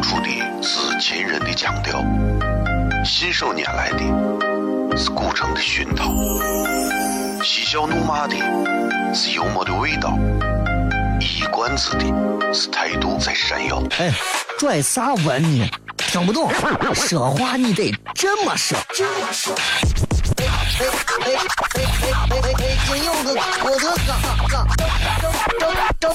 出的是秦人的腔调，信手拈来的是古城的熏陶，嬉笑怒骂的是幽默的味道，一冠子的是态度在闪耀。哎，拽啥文呢？听不懂，说话你得这么说。哎哎哎哎哎哎哎！金柚子，我的嘎嘎，正正正正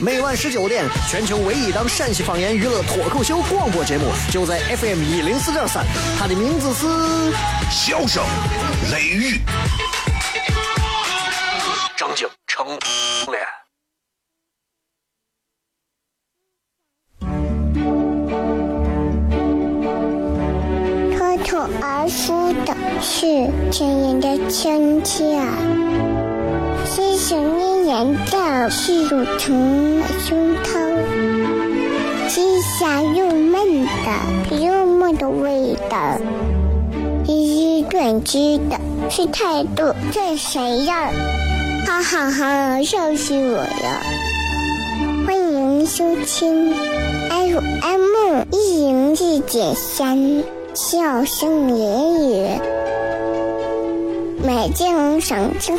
每晚十九点，全球唯一档陕西方言娱乐脱口秀广播节目，就在 FM 一零四点三。它的名字是《笑声雷雨》，张景成脸。而出的是亲人的亲切，细细绵绵的是乳成胸膛，细香又闷的幽默的味道，一以贯之的是态度这谁呀？哈哈哈，笑死我了！欢迎收听 FM 一零四点三。笑声言语，美景赏晴，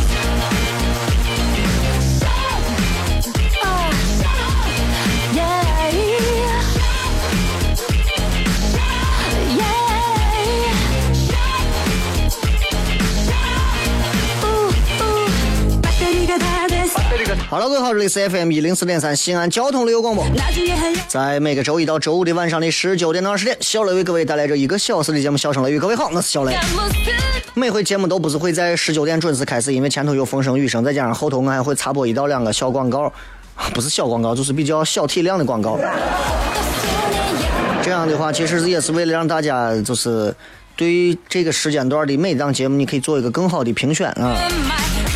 好了，各位好，这里是 FM 一零四点三西安交通旅游广播，在每个周一到周五的晚上的十九点到二十点，小雷为各位带来这一个小时的节目《笑声雷雨》。各位好，我是小雷。每回节目都不是会在十九点准时开始，因为前头有风声雨声，再加上后头我还会插播一到两个小广告，不是小广告，就是比较小体量的广告。这样的话，其实也是为了让大家就是对这个时间段的每档节目，你可以做一个更好的评选啊。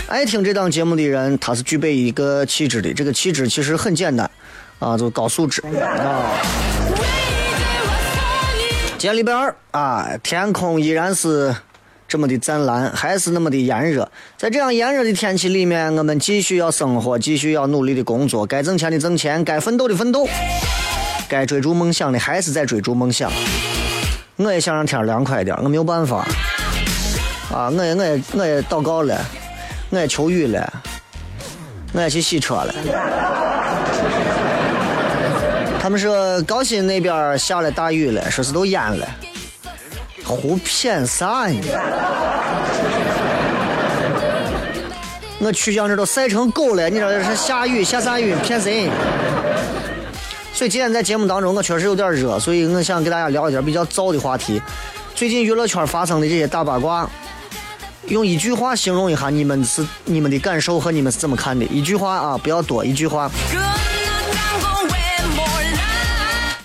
爱听这档节目的人，他是具备一个气质的。这个气质其实很简单，啊，就高素质啊。今天礼拜二啊，天空依然是这么的湛蓝，还是那么的炎热。在这样炎热的天气里面，我们继续要生活，继续要努力的工作，该挣钱的挣钱，该奋斗的奋斗，该追逐梦想的还是在追逐梦想。我也想让天凉快一点，我 没有办法啊，我也我也我也祷告了。我也求雨了，我也去洗车了。他们说高新那边下了大雨了，说是都淹了。胡骗啥呢？我曲江这都晒成狗了，你说这是下雨下啥雨？骗谁？所以今天在节目当中，我确实有点热，所以我想给大家聊一点比较燥的话题。最近娱乐圈发生的这些大八卦。用一句话形容一下你们是你们的感受和你们是怎么看的？一句话啊，不要多，一句话。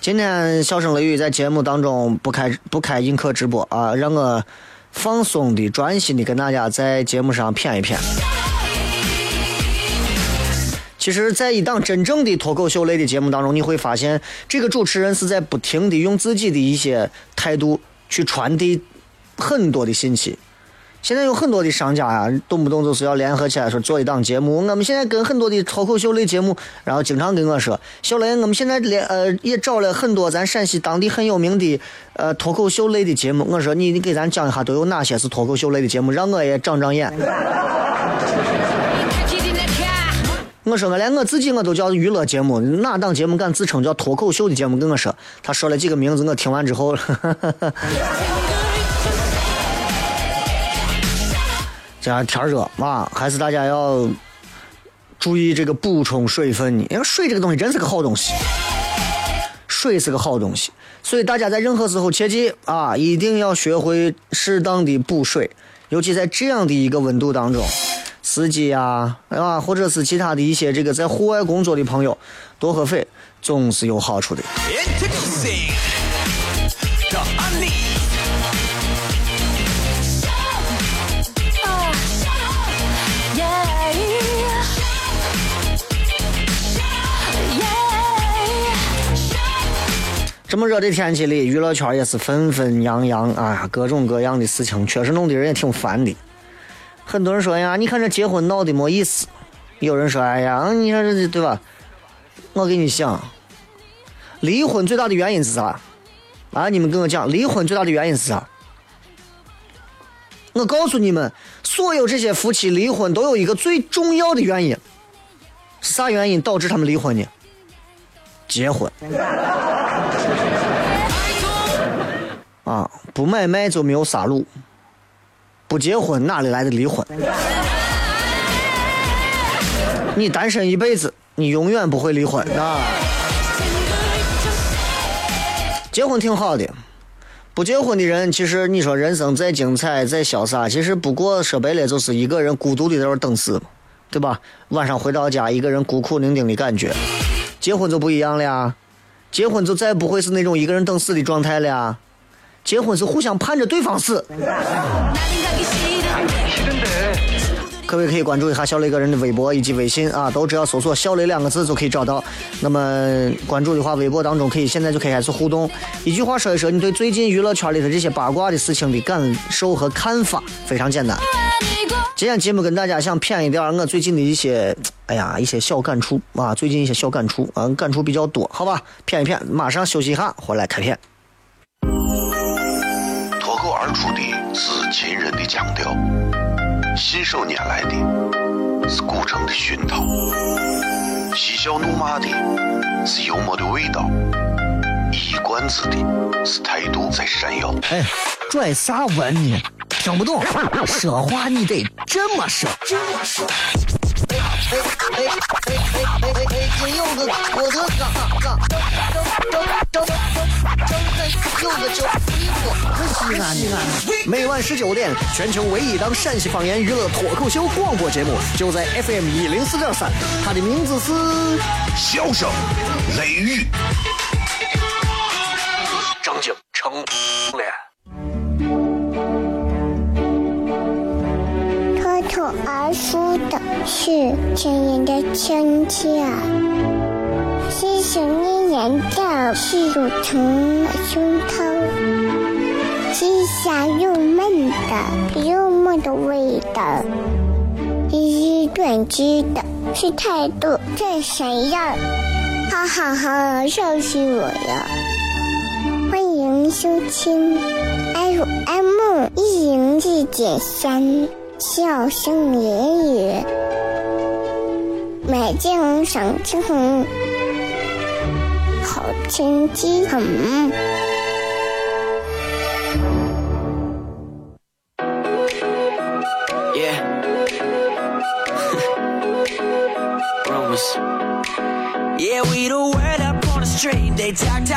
今天笑声雷雨在节目当中不开不开映客直播啊，让我放松的、专心的跟大家在节目上谝一谝。其实，在一档真正的脱口秀类的节目当中，你会发现这个主持人是在不停的用自己的一些态度去传递很多的信息。现在有很多的商家呀，动不动就是要联合起来说做一档节目。我们现在跟很多的脱口秀类节目，然后经常跟我说：“小雷，我们现在连呃也找了很多咱陕西当地很有名的呃脱口秀类的节目。”我说：“你你给咱讲一下都有哪些是脱口秀类的节目，让我也长长眼。”我说：“我连我自己我都叫娱乐节目，哪档节目敢自称叫脱口秀的节目？”跟我说，他说了几个名字，我听完之后。这天热啊，还是大家要注意这个补充水分呢。因为水这个东西真是个好东西，水是个好东西，所以大家在任何时候切记啊，一定要学会适当的补水，尤其在这样的一个温度当中，司机啊，啊，或者是其他的一些这个在户外工作的朋友，多喝水总是有好处的。这么热的天气里，娱乐圈也是纷纷扬扬啊，各种各样的事情，确实弄得人也挺烦的。很多人说呀，你看这结婚闹的没意思。有人说，哎呀，你说这对吧？我给你讲，离婚最大的原因是啥？啊，你们跟我讲，离婚最大的原因是啥？我告诉你们，所有这些夫妻离婚都有一个最重要的原因，是啥原因导致他们离婚呢？结婚。啊，不买卖就没有杀戮，不结婚哪里来的离婚？你单身一辈子，你永远不会离婚啊！结婚挺好的。不结婚的人，其实你说人生再精彩、再潇洒，其实不过说白了就是一个人孤独的在那等死，对吧？晚上回到家，一个人孤苦伶仃的感觉。结婚就不一样了呀，结婚就再不会是那种一个人等死的状态了呀。结婚是互相盼着对方死。各位可以关注一下小雷个人的微博以及微信啊，都只要搜索“小雷”两个字就可以找到。那么关注的话，微博当中可以现在就可以开始互动，一句话说一说你对最近娱乐圈里的这些八卦的事情的感受和看法，非常简单。今天节目跟大家想谝一点我最近的一些，哎呀，一些小感触啊，最近一些小感触嗯，感触比较多，好吧，谝一谝，马上休息一下，回来开片。脱口而出的是秦人的腔调。信手拈来的是古城的熏陶，嬉笑怒骂的是幽默的味道，一冠子的是态度在闪耀。哎，拽啥文呢？听不懂，说话你得这么说。哎哎哎哎哎哎哎！金柚子，我的嘎嘎，张张张张张开柚子酒，西安西安。每晚十九点，全球唯一档陕西方言娱乐脱口秀广播节目，就在 FM 一零四点三，它的名字是《笑声雷雨》，张景成脸。脱口而出的是亲人的亲切，是想念人的是乳疼的胸膛，是香又闷的又闷的味道，是短知的是态度这谁呀，哈哈哈，笑死我了！欢迎收听 FM 一零四点三。笑声言语，美景赏尽，好天气很。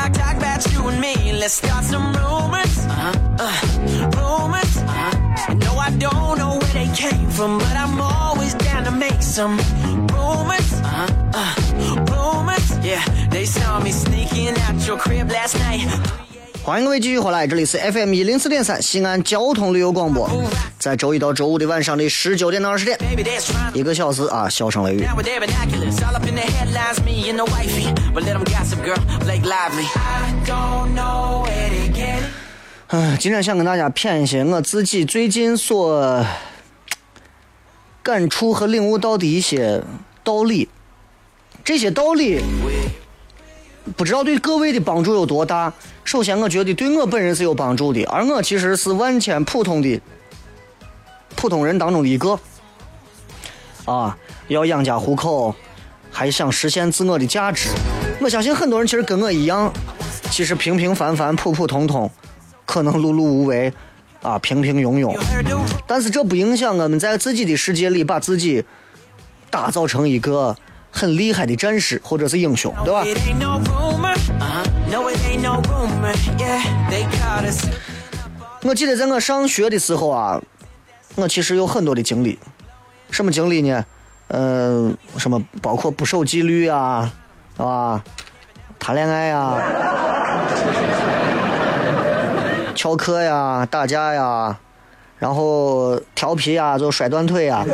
Talk, talk, about you and me. Let's start some rumors. Uh-huh. Uh, rumors. Uh-huh. No, I don't know where they came from, but I'm always down to make some rumors. Uh, uh, rumors. Yeah, they saw me sneaking out your crib last night. 欢迎各位继续回来，这里是 FM 一零四点三西安交通旅游广播，在周一到周五的晚上的十九点到二十点，一个小时啊，笑声雷雨。嗯，今天想跟大家谝一些我自己最近所感触和领悟到的一些道理。这些道理不知道对各位的帮助有多大。首先，我觉得对我本人是有帮助的，而我其实是万千普通的普通人当中的一个。啊，要养家糊口，还想实现自我的价值。我相信很多人其实跟我一样，其实平平凡凡、普普通通。可能碌碌无为，啊，平平庸庸，但是这不影响我们在自己的世界里把自己打造成一个很厉害的战士或者是英雄，对吧？我记得在我上学的时候啊，我其实有很多的经历，什么经历呢？嗯，什么包括不守纪律啊，是吧？谈恋爱呀。翘课呀，打架呀，然后调皮呀，就摔断腿呀，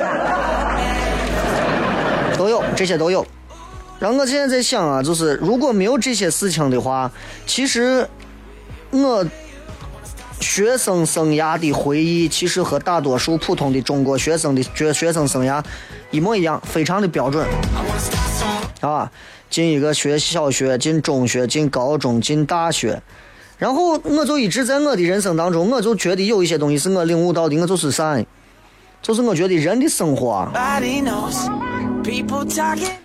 都有这些都有。然后我现在在想啊，就是如果没有这些事情的话，其实我学生生涯的回忆，其实和大多数普通的中国学生的学学生生涯一模一样，非常的标准啊。进一个学小学，进中学，进高中，进大学，然后我就一直在我的人生当中，我就觉得有一些东西是我领悟到的，我就是啥，就是我觉得人的生活啊，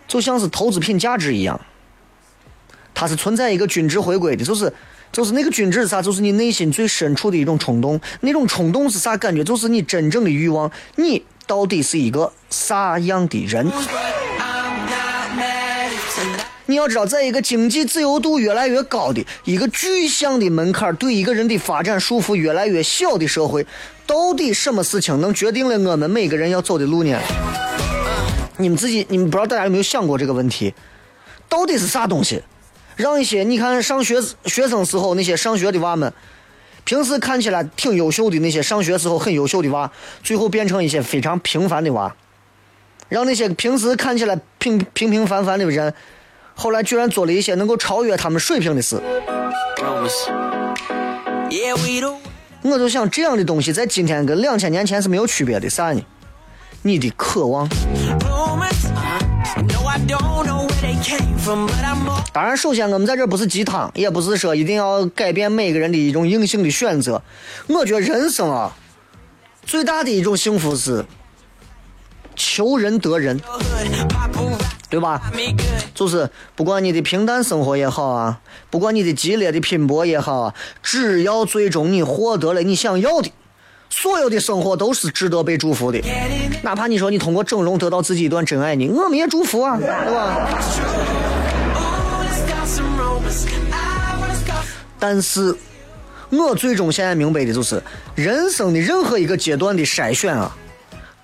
就像是投资品价值一样，它是存在一个均值回归的，就是就是那个均值是啥？就是你内心最深处的一种冲动，那种冲动是啥感觉？就是你真正的欲望，你到底是一个啥样的人？你要知道，在一个经济自由度越来越高的一个具象的门槛对一个人的发展束缚越来越小的社会，到底什么事情能决定了我们每个人要走的路呢？你们自己，你们不知道大家有没有想过这个问题？到底是啥东西，让一些你看上学学生时候那些上学的娃们，平时看起来挺优秀的那些上学时候很优秀的娃，最后变成一些非常平凡的娃，让那些平时看起来平平平凡凡的人。后来居然做了一些能够超越他们水平的事，我就想这样的东西在今天跟两千年前是没有区别的，啥呢？你的渴望。当然，首先我们在这不是鸡汤，也不是说一定要改变每个人的一种硬性的选择。我觉得人生啊，最大的一种幸福是求人得人。对吧？就是不管你的平淡生活也好啊，不管你的激烈的拼搏也好啊，只要最终你获得了你想要的，所有的生活都是值得被祝福的。哪怕你说你通过整容得到自己一段真爱呢，我们也祝福啊，对吧？但是，我最终现在明白的就是，人生的任何一个阶段的筛选啊，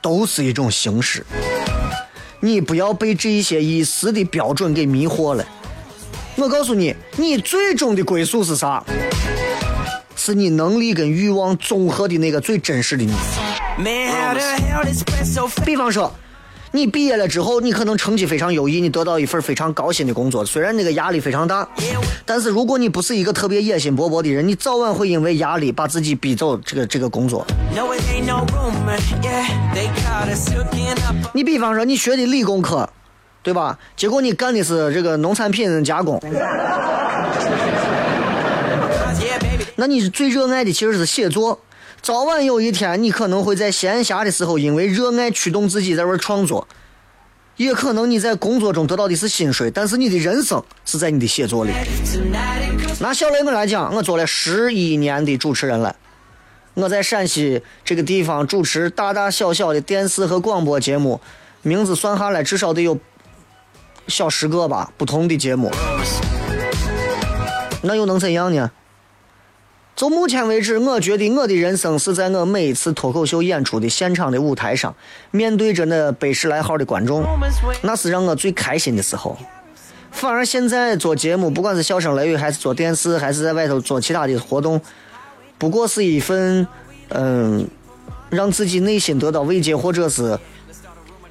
都是一种形式。你不要被这一些一时的标准给迷惑了。我告诉你，你最终的归宿是啥？是你能力跟欲望综合的那个最真实的你。比方说。你毕业了之后，你可能成绩非常优异，你得到一份非常高薪的工作，虽然那个压力非常大，但是如果你不是一个特别野心勃勃的人，你早晚会因为压力把自己逼走这个这个工作。你比方说你学的理工科，对吧？结果你干的是这个农产品加工，那你最热爱的其实是写作。早晚有一天，你可能会在闲暇的时候，因为热爱驱动自己在玩创作；也可能你在工作中得到的是薪水，但是你的人生是在你的写作里。拿小雷我来讲，我做了十一年的主持人了。我在陕西这个地方主持大大小小的电视和广播节目，名字算下来至少得有小十个吧，不同的节目。那又能怎样呢？就目前为止，我觉得我的人生是在我每一次脱口秀演出的现场的舞台上，面对着那百十来号的观众，那是让我最开心的时候。反而现在做节目，不管是笑声雷雨，还是做电视，还是在外头做其他的活动，不过是一份，嗯，让自己内心得到慰藉，或者是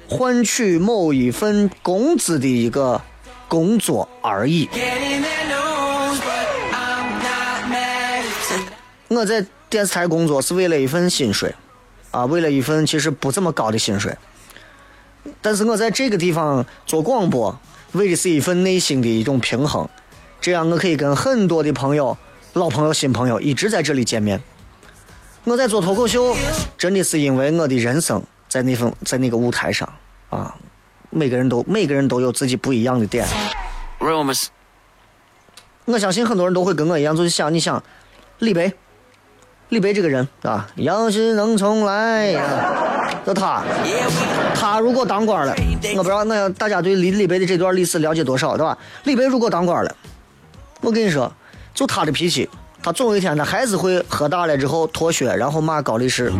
换取某一份工资的一个工作而已。我在电视台工作是为了一份薪水，啊，为了一份其实不怎么高的薪水。但是我在这个地方做广播，为的是一份内心的一种平衡，这样我可以跟很多的朋友、老朋友、新朋友一直在这里见面。我在做脱口秀，真的是因为我的人生在那份在那个舞台上啊，每个人都每个人都有自己不一样的点。我相信很多人都会跟我一样，就是想你想李白。李白这个人啊，要是能重来，就他，他如果当官了，我不知道那大家对李李白的这段历史了解多少，对吧？李白如果当官了，我跟你说，就他的脾气，他总有一天他还是会喝大了之后脱靴，然后骂高力士，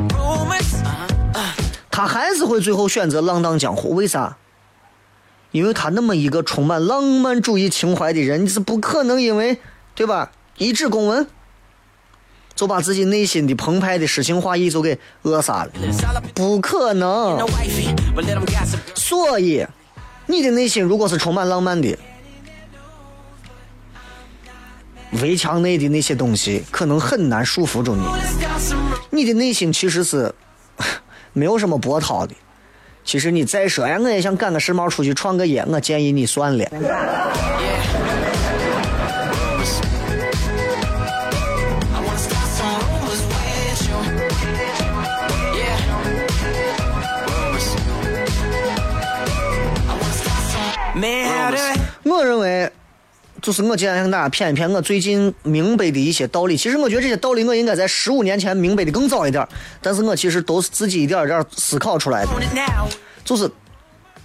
他还是会最后选择浪荡江湖。为啥？因为他那么一个充满浪漫主义情怀的人，你是不可能因为，对吧？一纸公文。就把自己内心的澎湃的诗情画意就给扼杀了，不可能。所以，你的内心如果是充满浪漫的，围墙内的那些东西可能很难束缚住你。你的内心其实是没有什么波涛的。其实你再说，哎，我也想赶个时髦出去创个业，我建议你算了。我认为，就是我今天跟大家谝一谝我最近明白的一些道理。其实我觉得这些道理我应该在十五年前明白的更早一点，但是我其实都是自己一点一点思考出来的。就 是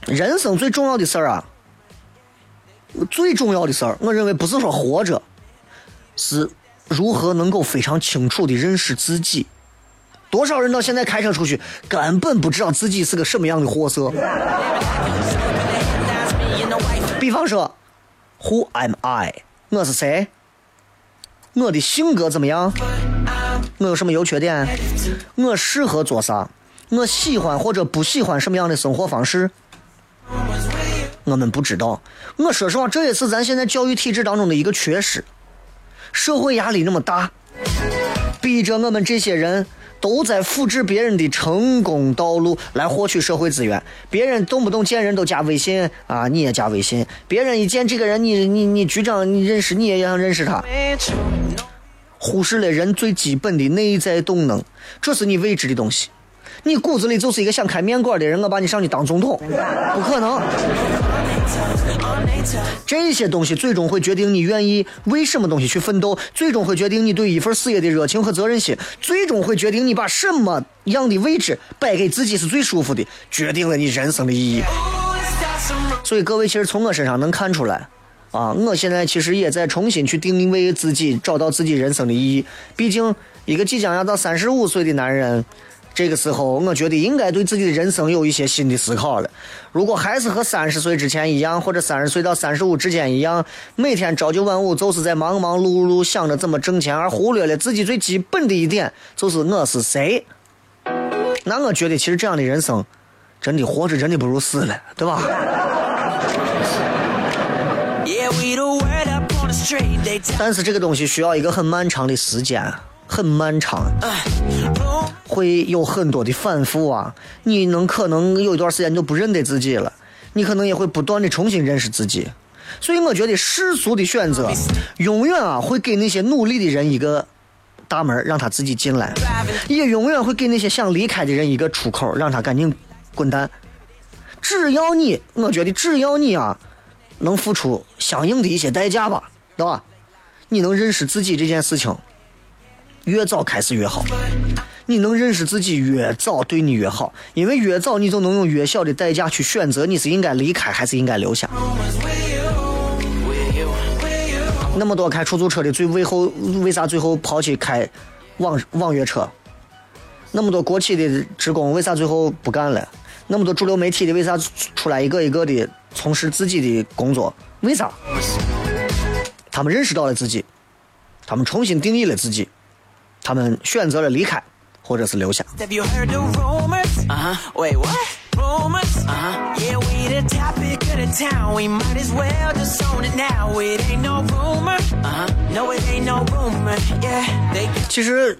人生最重要的事儿啊，最重要的事儿，我认为不是说活着，是如何能够非常清楚的认识自己。多少人到现在开车出去，根本不知道自己是个什么样的货色。比方说，Who am I？我是谁？我的性格怎么样？我有什么优缺点？我适合做啥？我喜欢或者不喜欢什么样的生活方式？我们不知道。我说实话，这也是咱现在教育体制当中的一个缺失。社会压力那么大，逼着我们这些人。都在复制别人的成功道路来获取社会资源。别人动不动见人都加微信啊，你也加微信。别人一见这个人，你你你局长你认识，你也想认识他。忽视了人最基本的内在动能，这是你未知的东西。你骨子里就是一个想开面馆的人，我把你上去当总统，不可能。这些东西最终会决定你愿意为什么东西去奋斗，最终会决定你对一份事业的热情和责任心，最终会决定你把什么样的位置摆给自己是最舒服的，决定了你人生的意义。所以各位其实从我身上能看出来，啊，我现在其实也在重新去定位自己，找到自己人生的意义。毕竟一个即将要到三十五岁的男人。这个时候，我觉得应该对自己的人生有一些新的思考了。如果还是和三十岁之前一样，或者三十岁到三十五之间一样，每天朝九晚五，就是在忙忙碌碌想着怎么挣钱，而忽略了自己最基本的一点，就是我是谁。那我觉得，其实这样的人生，真的活着真的不如死了，对吧？但是这个东西需要一个很漫长的时间。很漫长，会有很多的反复啊！你能可能有一段时间你都不认得自己了，你可能也会不断的重新认识自己。所以我觉得世俗的选择，永远啊会给那些努力的人一个大门让他自己进来，也永远会给那些想离开的人一个出口，让他赶紧滚蛋。只要你，我觉得只要你啊，能付出相应的一些代价吧，对吧？你能认识自己这件事情。越早开始越好，你能认识自己越早对你越好，因为越早你就能用越小的代价去选择你是应该离开还是应该留下。那么多开出租车的最为后为啥最后抛弃开网网约车？那么多国企的职工为啥最后不干了？那么多主流媒体的为啥出来一个一个的从事自己的工作？为啥？他们认识到了自己，他们重新定义了自己。他们选择了离开，或者是留下。其实，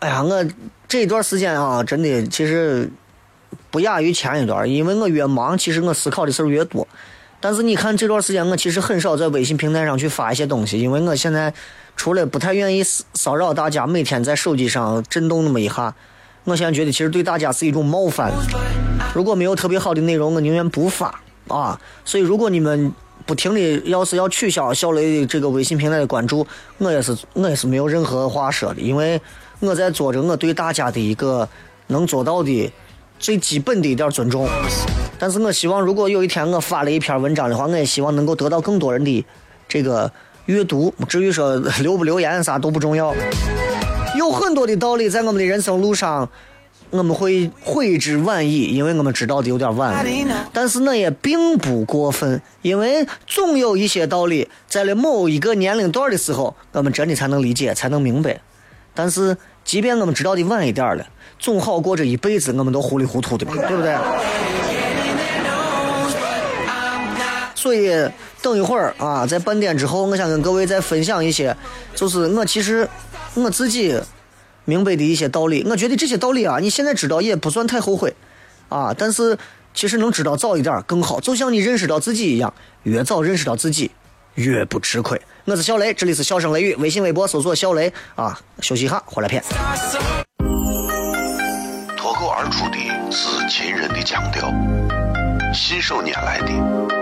哎呀，我这一段时间啊，真的其实不亚于前一段，因为我越忙，其实我思考的事儿越多。但是你看这段时间，我其实很少在微信平台上去发一些东西，因为我现在。除了不太愿意骚扰大家，每天在手机上震动那么一下，我现在觉得其实对大家是一种冒犯。如果没有特别好的内容，我宁愿不发啊。所以如果你们不停的要是要取消小雷的这个微信平台的关注，我也是我也是没有任何话说的，因为我在做着我对大家的一个能做到的最基本的一点尊重。但是我希望如果有一天我发了一篇文章的话，我也希望能够得到更多人的这个。阅读，至于说留不留言啥都不重要。有很多的道理在我们的人生路上，我们会悔之晚矣，因为我们知道的有点晚了。但是那也并不过分，因为总有一些道理，在了某一个年龄段的时候，我们真的才能理解，才能明白。但是，即便我们知道的晚一点了，总好过这一辈子我们都糊里糊涂的，对不对？所以等一会儿啊，在半点之后，我想跟各位再分享一些，就是我其实我自己明白的一些道理。我觉得这些道理啊，你现在知道也不算太后悔啊，但是其实能知道早一点更好。就像你认识到自己一样，越早认识到自己，越不吃亏。我是小雷，这里是笑声雷雨，微信、微博搜索小雷啊，休息一下，回来片。脱口而出的是秦人的腔调，信手拈来的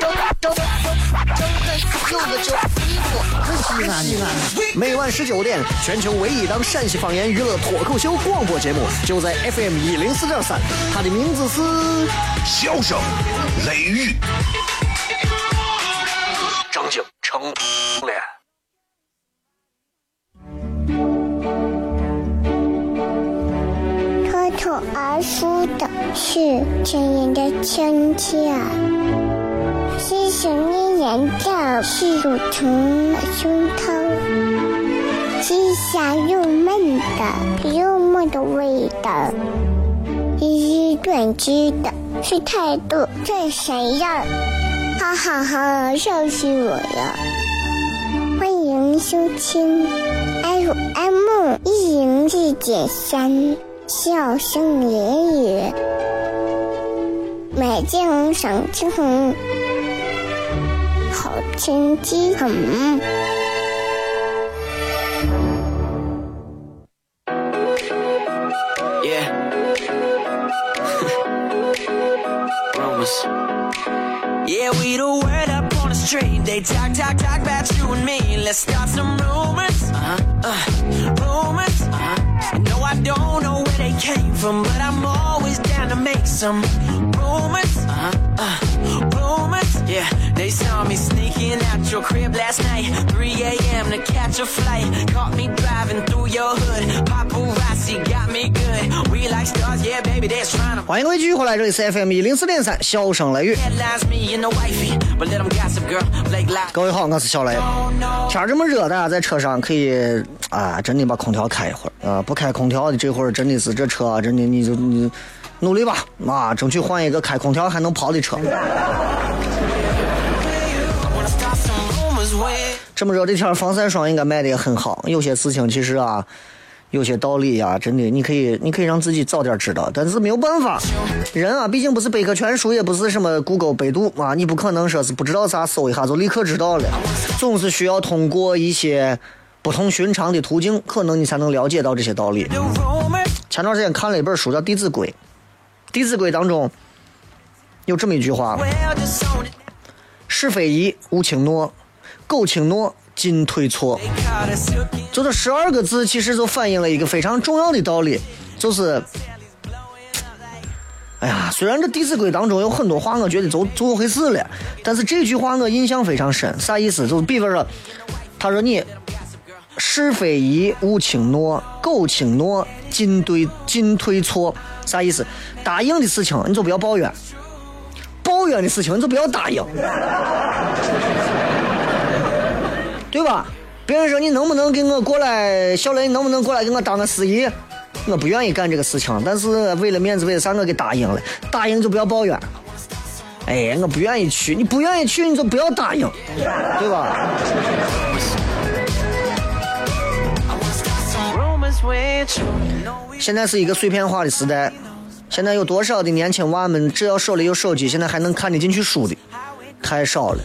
张张张张张开柚子酒，衣服西安西安。每晚十九点，全球唯一档陕西方言娱乐脱口秀广播节目，就在 FM 一零四点三，它的名字是《笑声雷雨》，张景成脸。口而出的是亲人的亲切，是想念人的是乳虫胸膛，是香又闷的幽默的味道，是短知的是态度最闪耀，哈哈哈，笑死我了！欢迎收听 FM 一零四点三。笑声言语，美景赏晴空，好天气很。Yeah. Rumors. Yeah, we the word up on the street. They talk, talk, talk about you and me. Let's start some some rumors. Uh-huh. Uh, rumors. Yeah, they saw me sneaking out your crib last night. 3 a.m. to catch a flight. Caught me driving through your hood. Paparazzi got me good. We like stars, yeah, baby, they're trying to 欢迎各位继续回来，这里是 FM 一零四点三，笑声雷雨。各位好，我是小雷。天这么热，大家在车上可以啊，真的把空调开一会儿啊，不开空调的这会儿真的是这车啊，真的你就你努力吧啊，争取换一个开空调还能跑的车。这么热的天，防晒霜应该卖的也很好。有些事情其实啊，有些道理呀、真的你可以你可以让自己早点知道，但是没有办法，人啊，毕竟不是百科全书，也不是什么谷歌、百度啊，你不可能说是不知道啥搜一下就立刻知道了，总是需要通过一些不同寻常的途径，可能你才能了解到这些道理。前段时间看了一本书叫《弟子规》，《弟子规》当中有这么一句话：是非宜勿轻诺，苟轻诺进退错。就这十二个字，其实就反映了一个非常重要的道理，就是，哎呀，虽然这《弟子规》当中有很多话，我觉得就就回事了，但是这句话我印象非常深。啥意思？就是比方说，他说你是非宜勿轻诺，苟轻诺进对进退错。啥意思？答应的事情你就不要抱怨，抱怨的事情你就不要答应，对吧？别人说你能不能给我过来，小雷，你能不能过来给我当个司仪？我不愿意干这个事情，但是为了面子，为了啥，我给答应了。答应就不要抱怨。哎，我不愿意去，你不愿意去，你就不要答应，对吧？现在是一个碎片化的时代，现在有多少的年轻娃们，只要手里有手机，现在还能看得进去书的，太少了。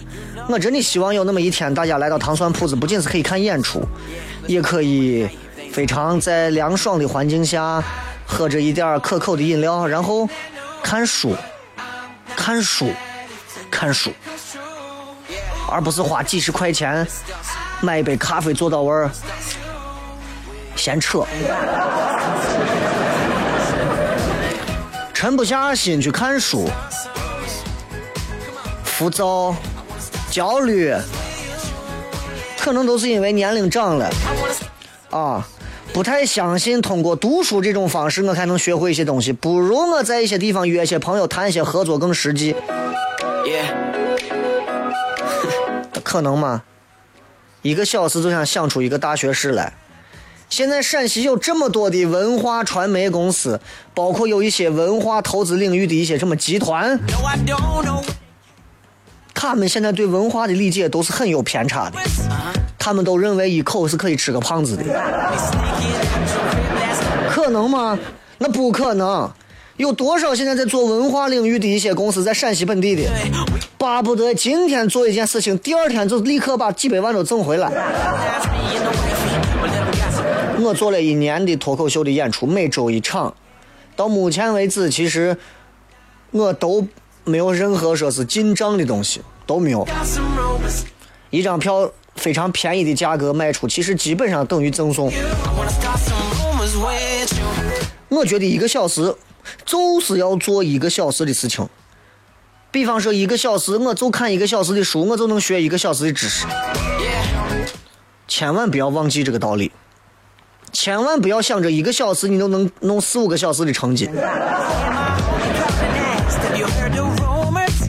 我真的希望有那么一天，大家来到糖蒜铺子，不仅是可以看演出，也可以非常在凉爽的环境下，喝着一点可口的饮料，然后看书，看书，看书，而不是花几十块钱买一杯咖啡坐到位儿，闲扯。沉不下心去看书，浮躁、焦虑，可能都是因为年龄长了啊。不太相信通过读书这种方式我才能学会一些东西，不如我在一些地方约一些朋友谈一些合作更实际。Yeah. 可能吗？一个小时就想想出一个大学士来。现在陕西有这么多的文化传媒公司，包括有一些文化投资领域的一些什么集团.他们现在对文化的理解都是很有偏差的。他们都认为一口是可以吃个胖子的，可能吗？那不可能。有多少现在在做文化领域的一些公司在陕西本地的，巴不得今天做一件事情，第二天就立刻把几百万都挣回来。我做了一年的脱口秀的演出，每周一场，到目前为止，其实我都没有任何说是进账的东西，都没有。一张票非常便宜的价格卖出，其实基本上等于赠送。我觉得一个小时就是要做一个小时的事情。比方说，一个小时我就看一个小时的书，我就能学一个小时的知识。千万不要忘记这个道理，千万不要想着一个小时你都能弄四五个小时的成绩。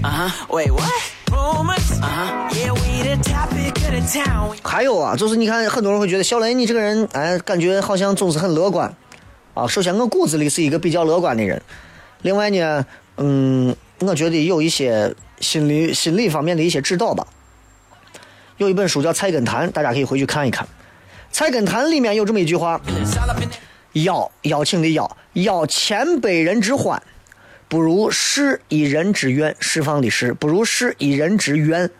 Uh? Uh. 还有啊，就是你看，很多人会觉得小雷你这个人，哎，感觉好像总是很乐观，啊，首先我骨子里是一个比较乐观的人，另外呢，嗯，我觉得有一些心理心理方面的一些指导吧。有一本书叫《菜根谭》，大家可以回去看一看。《菜根谭》里面有这么一句话：邀邀请的邀，邀千百人之欢，不如释一人之愿。释放的释，不如释一人之愿。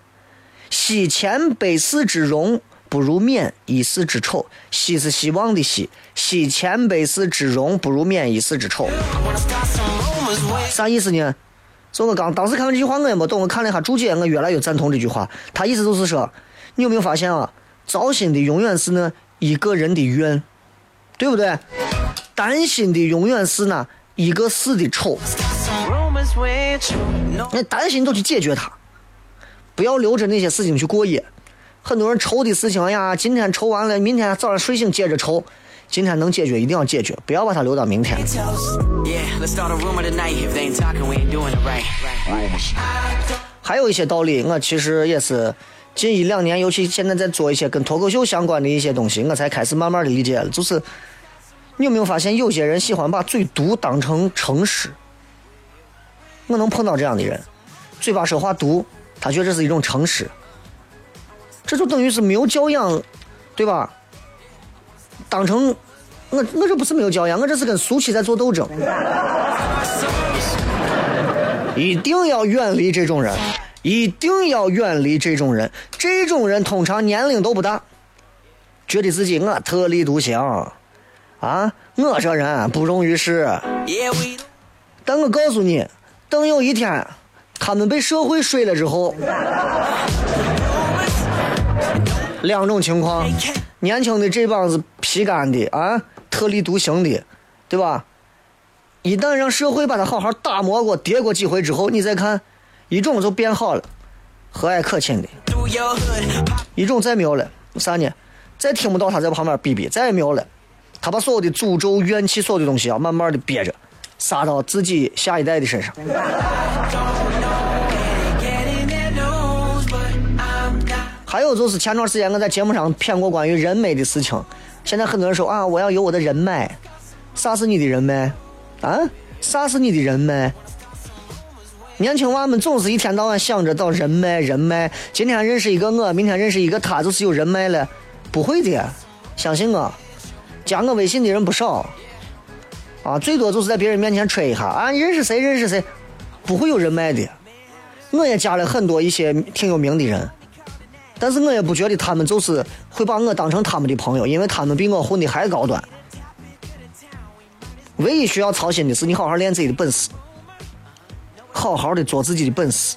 惜千百世之荣，不如免一世之丑。惜是希望的惜，惜千百世之荣，不如免一世之丑。啥意思呢？就我刚当时看完这句话，我也没懂，我看了一下注解，我越来越赞同这句话。他意思就是说，你有没有发现啊？糟心的永远是那一个人的怨，对不对？担心的永远是那一个事的丑。some rumors with you. No. 那担心就去解决它，不要留着那些事情去过夜。很多人愁的事情，哎呀，今天愁完了，明天早上睡醒接着愁。今天能解决一定要解决，不要把它留到明天。还有一些道理，我其实也是近一两年，尤其现在在做一些跟脱口秀相关的一些东西，我才开始慢慢的理解了。就是你有没有发现，有些人喜欢把嘴毒当成诚实？我能碰到这样的人，嘴巴说话毒，他觉得这是一种诚实，这就等于是没有教养，对吧？当成我我这不是没有教养，我这是跟俗气在做斗争。一定要远离这种人，一定要远离这种人。这种人通常年龄都不大，觉得自己我特立独行，啊，我这人不容于世。但我告诉你，等有一天他们被社会睡了之后，两种情况：年轻的这帮子皮干的啊，特立独行的，对吧？一旦让社会把他好好打磨过、叠过几回之后，你再看，一种就变好了，和蔼可亲的；一种再没有了，啥呢？再听不到他在旁边逼逼，再也没有了。他把所有的诅咒、怨气、所有的东西啊，慢慢的憋着，撒到自己下一代的身上。还有就是前段时间我在节目上谝过关于人脉的事情，现在很多人说啊，我要有我的人脉，啥是你的人脉？啊，啥是你的人脉？年轻娃们总是一天到晚想着找人脉，人脉。今天认识一个我，明天认识一个他，就是有人脉了。不会的，相信我，加我微信的人不少，啊，最多就是在别人面前吹一下啊，认识谁认识谁，不会有人脉的。我也加了很多一些挺有名的人，但是我也不觉得他们就是会把我当成他们的朋友，因为他们比我混的还高端。唯一需要操心的是，你好好练自己的本事，好好的做自己的本事。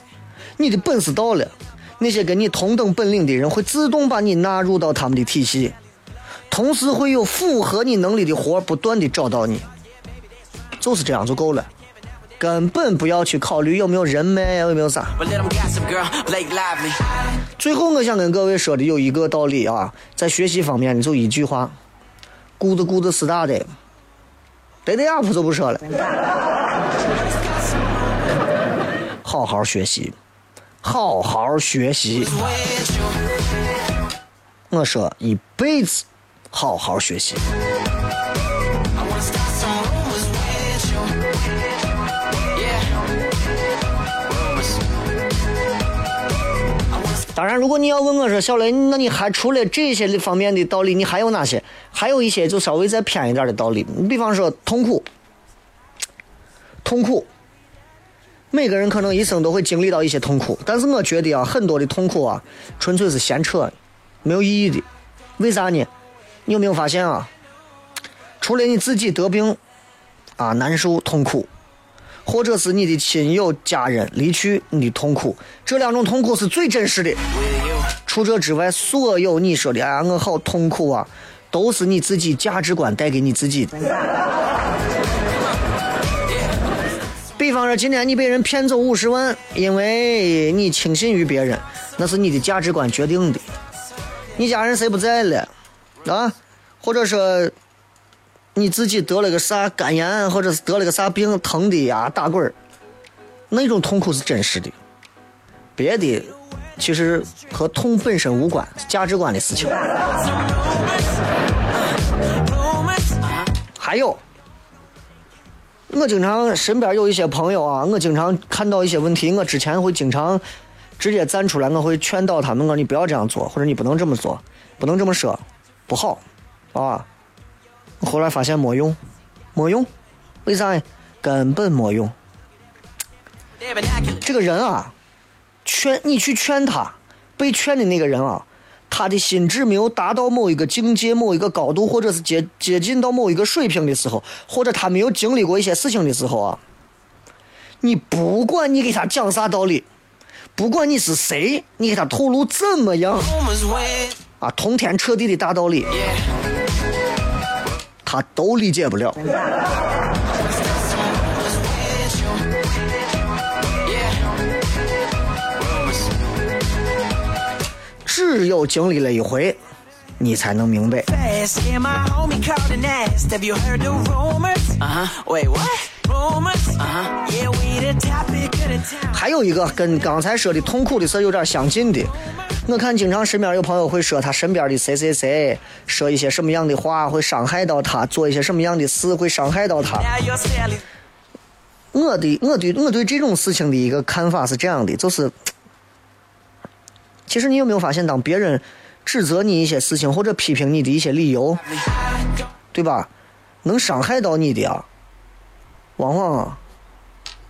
你的本事到了，那些跟你同等本领的人会自动把你纳入到他们的体系，同时会有符合你能力的活不断的找到你，就是这样就够了。根本不要去考虑有没有人脉，有没有啥。最后，我想跟各位说的有一个道理啊，在学习方面你，就一句话：咕子咕子死大的，得得 up 就不说了。好好学习，好好学习。我说一辈子好好学习。当然，如果你要问我说小雷，那你还除了这些方面的道理，你还有哪些？还有一些就稍微再偏一点的道理。你比方说痛苦，痛苦，每个人可能一生都会经历到一些痛苦，但是我觉得啊，很多的痛苦啊，纯粹是闲扯，没有意义的。为啥呢？你有没有发现啊？除了你自己得病啊难受痛苦。或者是你的亲友家人离去，你的痛苦，这两种痛苦是最真实的。除这之外，所有你说的“哎呀，我好痛苦啊”，都是你自己价值观带给你自己的。比方说，今天你被人骗走五十万，因为你轻信于别人，那是你的价值观决定的。你家人谁不在了啊？或者说。你自己得了个啥肝炎，或者是得了个啥病，疼的呀打滚儿，那种痛苦是真实的，别的其实和痛本身无关，价值观的事情。还有，我经常身边有一些朋友啊，我经常看到一些问题，我之前会经常直接站出来，我会劝导他们，我说你不要这样做，或者你不能这么做，不能这么说，不好，啊。后来发现没用，没用，为啥？根本没用。这个人啊，劝你去劝他，被劝的那个人啊，他的心智没有达到某一个境界、某一个高度，或者是接接近到某一个水平的时候，或者他没有经历过一些事情的时候啊，你不管你给他讲啥道理，不管你是谁，你给他透露怎么样啊，通天彻地的大道理。他都理解不了。只有经历了一回，你才能明白。还有一个跟刚才说的痛苦的事有点相近的。我看经常身边有朋友会说他身边的谁谁谁说一些什么样的话会伤害到他，做一些什么样的事会伤害到他。我的我对我对这种事情的一个看法是这样的，就是，其实你有没有发现，当别人指责你一些事情或者批评你的一些理由，对吧？能伤害到你的啊，往往啊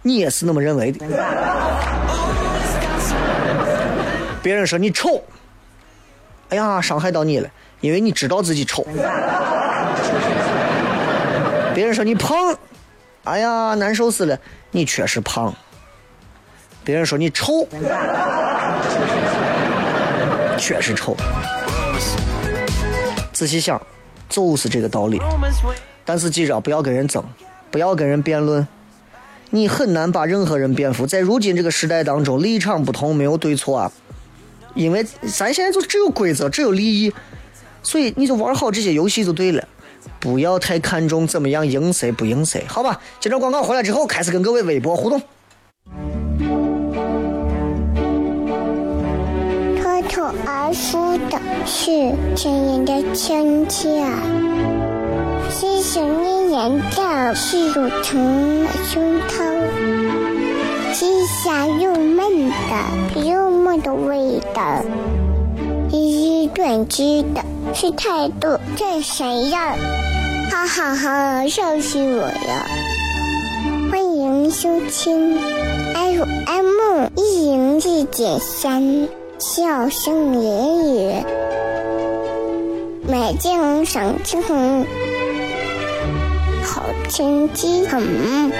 你也是那么认为的。别人说你丑，哎呀，伤害到你了，因为你知道自己丑。别人说你胖，哎呀，难受死了，你确实胖。别人说你丑，确实丑。仔细想，就是这个道理。但是记着，不要跟人争，不要跟人辩论，你很难把任何人辩服。在如今这个时代当中，立场不同没有对错啊。因为咱现在就只有规则，只有利益，所以你就玩好这些游戏就对了，不要太看重怎么样赢谁不赢谁，好吧？接着广告回来之后，开始跟各位微博互动。脱脱而出的是亲人的亲切，是想念人的是乳虫胸膛。鸡下又闷的，又闷的味道；一日断肢的，是态度这谁呀？哈哈哈，笑死我了！欢迎收听 FM 一零四点三，笑声连雨，美景赏尽，好天气很。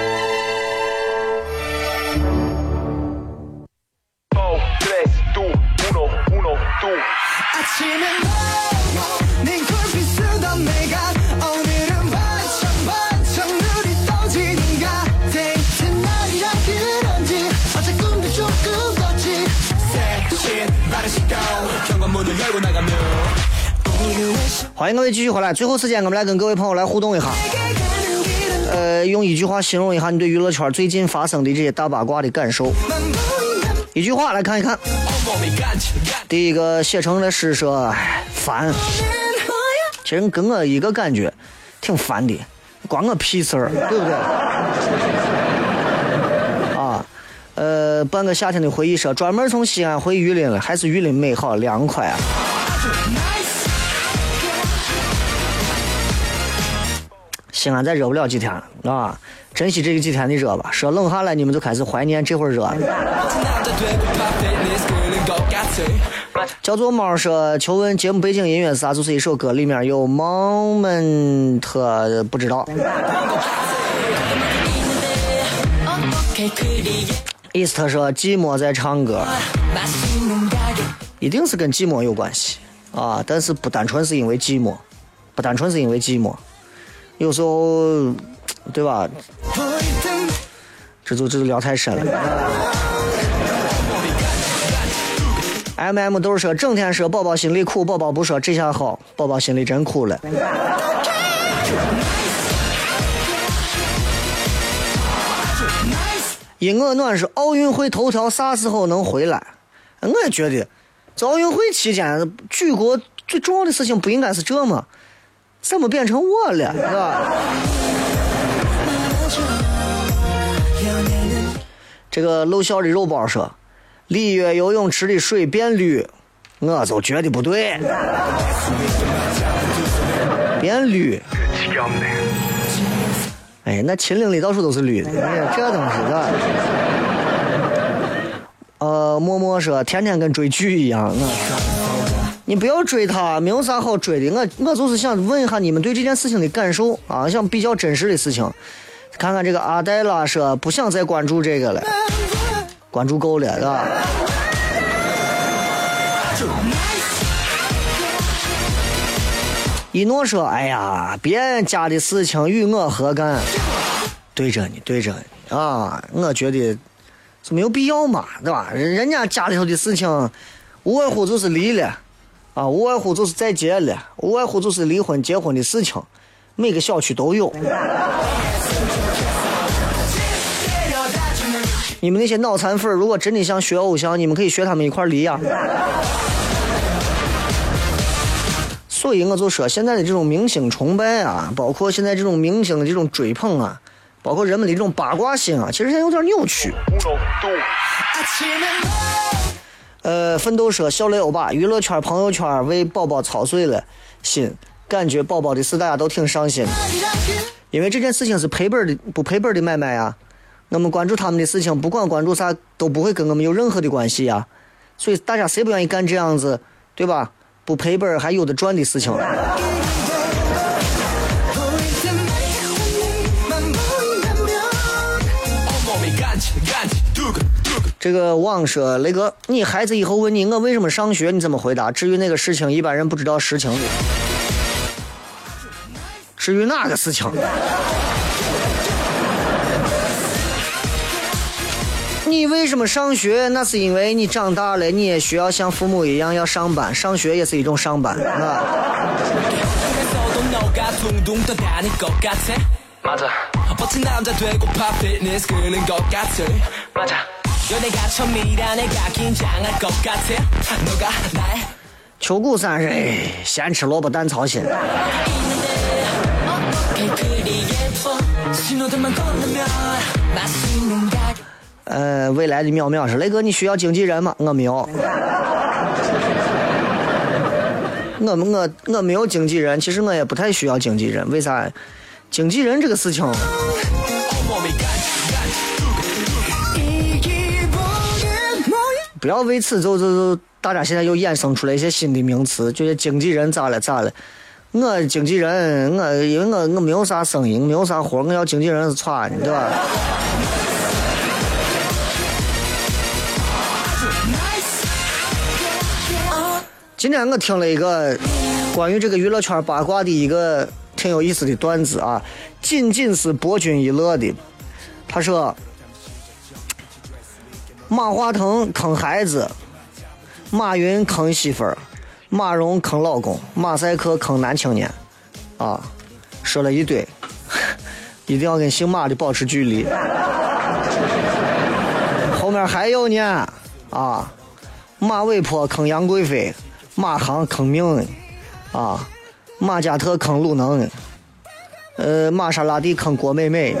欢迎各位继续回来，最后时间我们来跟各位朋友来互动一下。呃，用一句话形容一下你对娱乐圈最近发生的这些大八卦的感受。一句话来看一看。第一个写成的是说，烦。其实跟我一个感觉，挺烦的，关我屁事儿，对不对？啊，呃，半个夏天的回忆说，专门从西安回榆林了，还是榆林美好凉快啊。西安再热不了几天了，啊，珍惜这个几天的热吧。说冷下来，你们就开始怀念这会儿热了。叫做猫说，求问节目背景音乐是啥？就是一首歌，里面有 moment，不知道。意思他说寂寞在唱歌，一定是跟寂寞有关系啊，但是不单纯是因为寂寞，不单纯是因为寂寞。有时候，对吧？这就这就聊太深了。M M 都是说整天说宝宝心里苦，宝宝不说这下好，宝宝心里真苦了。因我暖是奥运会头条啥时候能回来？我也觉得，在奥运会期间举国最重要的事情不应该是这吗？怎么变成我了，是吧？这个露笑的肉包说，里约游泳池的水变绿，我就觉得不对。变绿。哎，那秦岭里到处都是绿的，哎呀这东西是吧。呃，默默说，天天跟追剧一样，我。你不要追他，没有啥好追的。我我就是想问一下你们对这件事情的感受啊，想比较真实的事情。看看这个阿黛拉说不想再关注这个了，关注够了，是吧？一诺说：“哎呀，别人家的事情与我何干？对着你，对着你啊！我觉得是没有必要嘛，对吧？人家家里头的事情，无外乎就是离了。”啊，无外乎就是再结了，无外乎就是离婚、结婚的事情，每个小区都有。你们那些脑残粉，如果真的想学偶像，你们可以学他们一块离呀。所以我就说，现在的这种明星崇拜啊，包括现在这种明星的这种追捧啊，包括人们的这种八卦心啊，其实现在有点扭曲。呃，奋斗社小雷欧巴，娱乐圈朋友圈为宝宝操碎了心，感觉宝宝的事大家都挺上心，因为这件事情是赔本的，不赔本的买卖呀。我们关注他们的事情，不管关注啥，都不会跟我们有任何的关系呀。所以大家谁不愿意干这样子，对吧？不赔本还有的赚的事情。这个网说雷哥，你孩子以后问你我为什么上学，你怎么回答？至于那个事情，一般人不知道实情的。至于哪个事情？你为什么上学？那是因为你长大了，你也需要像父母一样要上班，上学也是一种上班，啊。秋谷三十，先吃萝卜淡操心。呃，未来的淼淼是雷哥，你需要经纪人吗？我没有，我我我没有经纪人，其实我也不太需要经纪人，为啥？经纪人这个事情。不要为此就就就，大家现在又衍生出来一些新的名词，就是经纪人咋了咋了？我经纪人，我因为我我没有啥生意，没有啥活，我要经纪人是歘呢，对吧？今天我听了一个关于这个娱乐圈八卦的一个挺有意思的段子啊，仅仅是博君一乐的。他说。马化腾坑孩子，马云坑媳妇儿，马蓉坑老公，马赛克坑男青年，啊，说了一堆，一定要跟姓马的保持距离。后面还有呢，啊，马尾坡坑杨贵妃，马航坑命，啊，马加特坑鲁能，呃，玛莎拉蒂坑郭美美。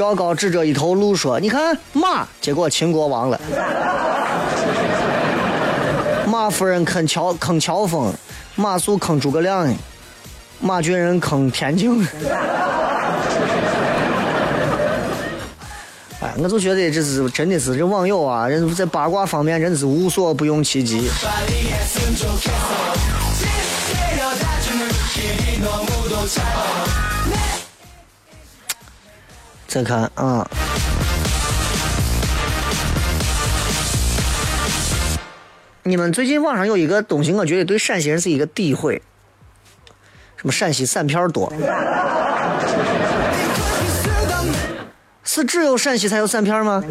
赵高指着一头鹿说：“你看马，结果秦国亡了。”马夫人坑乔坑乔峰，马谡坑诸葛亮，马俊仁坑田径。哎，我就觉得这是真的是这网友啊，人在八卦方面真的是无所不用其极。再看啊，你们最近网上有一个东西，我觉得对陕西人是一个诋毁，什么陕西散片多，是只有陕西才有散片吗？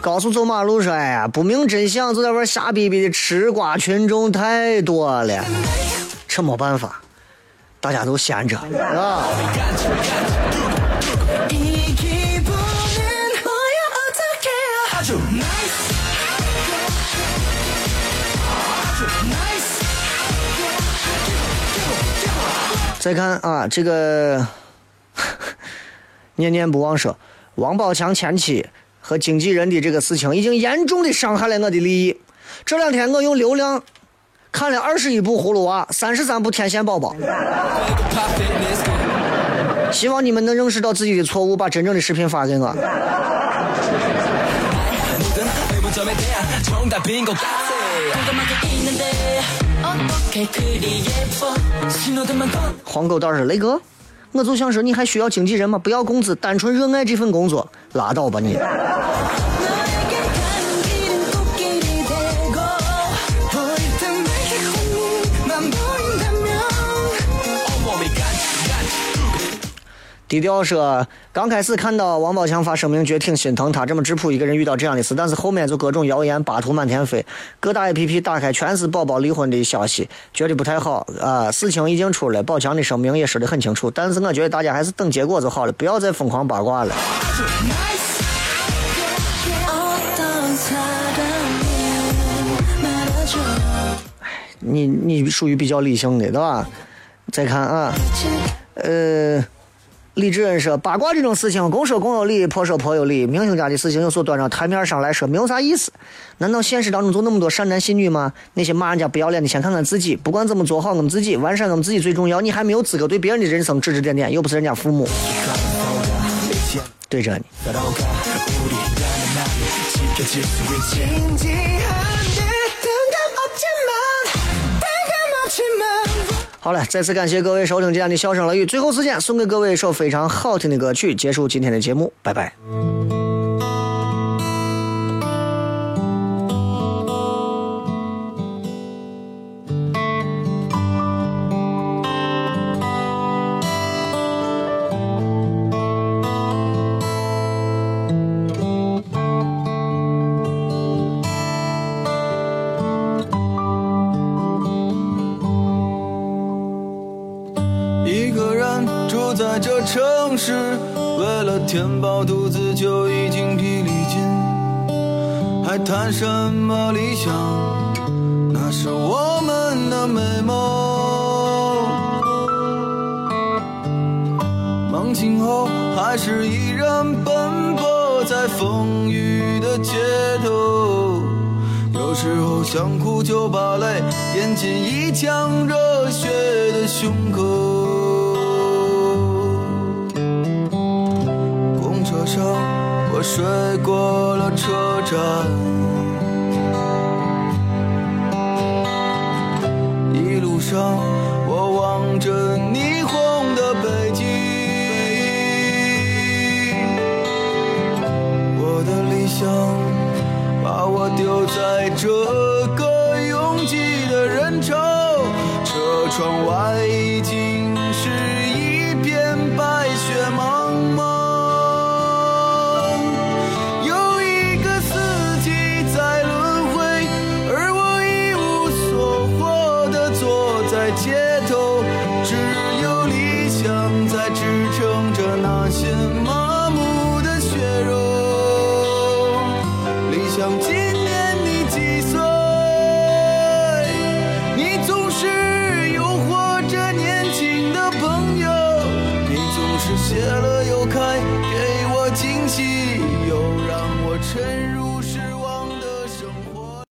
高速走马路上，哎呀，不明真相就在玩瞎逼逼的吃瓜群众太多了，这没办法，大家都闲着啊。再看啊，这个 念念不忘说，王宝强前妻和经纪人的这个事情已经严重的伤害了我的利益。这两天我用流量看了二十一部《葫芦娃》，三十三部《天线宝宝》，希望你们能认识到自己的错误，把真正的视频发给我。黄狗倒是雷哥，我就想说，你还需要经纪人吗？不要工资，单纯热爱这份工作，拉倒吧你。低调说，刚开始看到王宝强发声明，觉得挺心疼他这么质朴一个人遇到这样的事，但是后面就各种谣言巴图满天飞，各大 APP 打开全是宝宝离婚的消息，觉得不太好啊。事情已经出了，宝强的声明也说得很清楚，但是我觉得大家还是等结果就好了，不要再疯狂八卦了。你你属于比较理性的，对吧？再看啊，呃。李志恩说：“八卦这种事情，公说公有理，婆说婆有理。明星家的事情有所端上台面上来说，没有啥意思。难道现实当中就那么多善男信女吗？那些骂人家不要脸的，先看看自己。不管怎么做好我们自己，完善我们自己最重要。你还没有资格对别人的人生指指点点，又不是人家父母。对着你。”好了，再次感谢各位收听今天的笑声乐语。最后时间送给各位一首非常好听的歌曲，结束今天的节目，拜拜。今后还是依然奔波在风雨的街头，有时候想哭就把泪咽进一腔热血的胸口。公车上我睡过了车站，一路上我望着想把我丢在这个拥挤的人潮车窗外已经